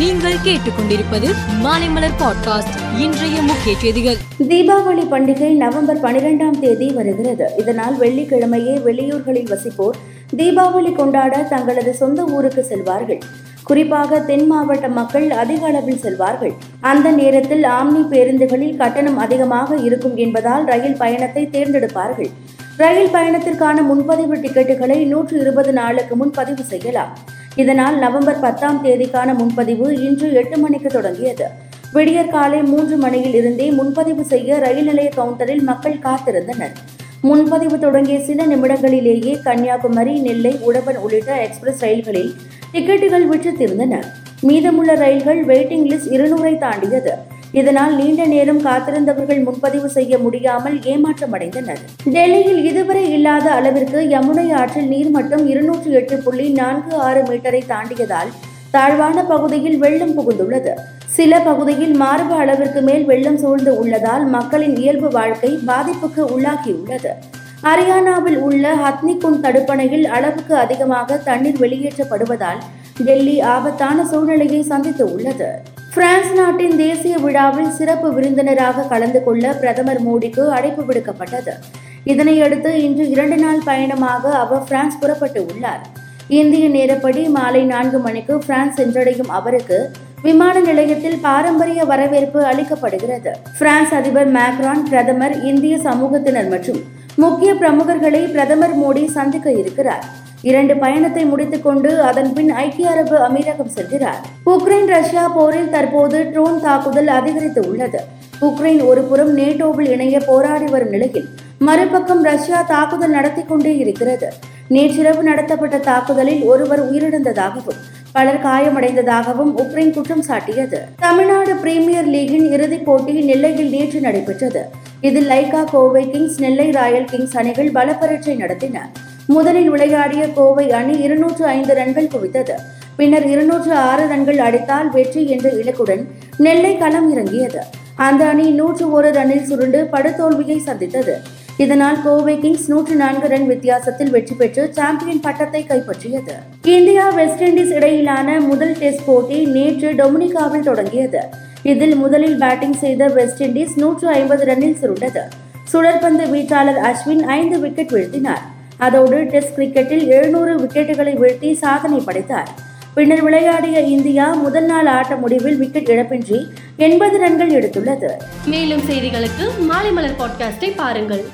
நீங்கள் கேட்டுக்கொண்டிருப்பது மாலைமலர் பாட்காஸ்ட். இன்றைய முக்கிய செய்திகள். தீபாவளி பண்டிகை நவம்பர் பனிரெண்டாம் தேதி வருகிறது. இதனால் வெள்ளிக்கிழமையே வெளியூர்களில் வசிப்போர் தீபாவளி கொண்டாட தங்களது சொந்த ஊருக்கு செல்வார்கள். குறிப்பாக தென் மாவட்ட மக்கள் அதிக அளவில் செல்வார்கள். அந்த நேரத்தில் ஆம்னி பேருந்துகளில் கட்டணம் அதிகமாக இருக்கும் என்பதால் ரயில் பயணத்தை தேர்ந்தெடுப்பார்கள். ரயில் பயணத்திற்கான முன்பதிவு டிக்கெட்டுகளை நூற்று இருபது நாளுக்கு முன் பதிவு செய்யலாம். இதனால் நவம்பர் பத்தாம் தேதிக்கான முன்பதிவு இன்று எட்டு மணிக்கு தொடங்கியது. விடியற் காலை மூன்று மணியில் இருந்தே முன்பதிவு செய்ய ரயில் நிலைய கவுண்டரில் மக்கள் காத்திருந்தனர். முன்பதிவு தொடங்கிய சில நிமிடங்களிலேயே கன்னியாகுமரி நெல்லை உடவன் உள்ளிட்ட எக்ஸ்பிரஸ் ரயில்களில் டிக்கெட்டுகள் விற்று தீர்ந்தன மீதமுள்ள ரயில்கள் வெயிட்டிங் லிஸ்ட் இருநூறை தாண்டியது. இதனால் நீண்ட நேரம் காத்திருந்தவர்கள் முன்பதிவு செய்ய முடியாமல் ஏமாற்றமடைந்தனர். டெல்லியில் இதுவரை இல்லாத அளவிற்கு யமுனை ஆற்றில் நீர்மட்டம் இருநூற்றி எட்டு புள்ளி நான்கு ஆறு மீட்டரை தாண்டியதால் தாழ்வான பகுதியில் வெள்ளம் புகுந்துள்ளது. சில பகுதியில் மார்பு அளவிற்கு மேல் வெள்ளம் சூழ்ந்து உள்ளதால் மக்களின் இயல்பு வாழ்க்கை பாதிப்புக்கு உள்ளாகியுள்ளது. ஹரியானாவில் உள்ள ஹத்னிகுண்ட் தடுப்பணையில் அளவுக்கு அதிகமாக தண்ணீர் வெளியேற்றப்படுவதால் டெல்லி ஆபத்தான சூழ்நிலையை சந்தித்து உள்ளது. பிரான்ஸ் நாட்டின் தேசிய விழாவில் சிறப்பு விருந்தினராக கலந்து கொள்ள பிரதமர் மோடிக்கு அழைப்பு விடுக்கப்பட்டது. இதனையடுத்து இன்று இரண்டு நாள் பயணமாக அவர் பிரான்ஸ் புறப்பட்டு உள்ளார். இந்திய நேரப்படி மாலை நான்கு மணிக்கு பிரான்ஸ் சென்றடையும் அவருக்கு விமான நிலையத்தில் பாரம்பரிய வரவேற்பு அளிக்கப்படுகிறது. பிரான்ஸ் அதிபர் மேக்ரான் பிரதமர் இந்திய சமூகத்தினர் மற்றும் முக்கிய பிரமுகர்களை பிரதமர் மோடி சந்திக்க இருக்கிறார். இரண்டு பயணத்தை முடித்துக்கொண்டு அதன் பின் ஐக்கிய அரபு அமீரகம் செல்கிறார். உக்ரைன் ரஷ்யா போரில் தற்போது ட்ரோன் தாக்குதல் அதிகரித்து உள்ளது. உக்ரைன் ஒருபுறம் நேட்டோவில் இணைய போராடி வரும் நிலையில் மறுபக்கம் ரஷ்யா தாக்குதல் நடத்தி கொண்டே இருக்கிறது. நேற்றிரவு நடத்தப்பட்ட தாக்குதலில் ஒருவர் உயிரிழந்ததாகவும் பலர் காயமடைந்ததாகவும் உக்ரைன் குற்றம் சாட்டியது. தமிழ்நாடு பிரீமியர் லீகின் இறுதிப் போட்டி நெல்லையில் நேற்று நடைபெற்றது. இதில் Lyca Kovai Kings Nellai Royal Kings அணிகள் பலப்பரட்சை நடத்தின. முதலில் விளையாடிய கோவை அணி இருநூற்று ஐந்து ரன்கள் குவித்தது. பின்னர் இருநூற்று ஆறு ரன்கள் அடித்தால் வெற்றி என்ற இலக்குடன் நெல்லை களம் இறங்கியது. அந்த அணி நூற்று ஒரு ரன்னில் சுருண்டு படுதோல்வியை சந்தித்தது. இதனால் கோவை கிங்ஸ் நூற்று நான்கு ரன் வித்தியாசத்தில் வெற்றி பெற்று சாம்பியன் பட்டத்தை கைப்பற்றியது. இந்தியா வெஸ்ட் இண்டீஸ் இடையிலான முதல் டெஸ்ட் போட்டி நேற்று டொமினிகாவில் தொடங்கியது. இதில் முதலில் பேட்டிங் செய்த வெஸ்ட் இண்டீஸ் நூற்று ஐம்பது ரன்னில் சுருண்டது. சுழற்பந்து வீச்சாளர் அஸ்வின் ஐந்து விக்கெட் வீழ்த்தினார். அதோடு டெஸ்ட் கிரிக்கெட்டில் எழுநூறு விக்கெட்டுகளை வீழ்த்தி சாதனை படைத்தார். பின்னர் விளையாடிய இந்தியா முதல் நாள் ஆட்ட முடிவில் விக்கெட் இழப்பின்றி எண்பது ரன்கள் எடுத்துள்ளது. மேலும் செய்திகளுக்கு மாலை மலர் பாட்காஸ்டை பாருங்கள்.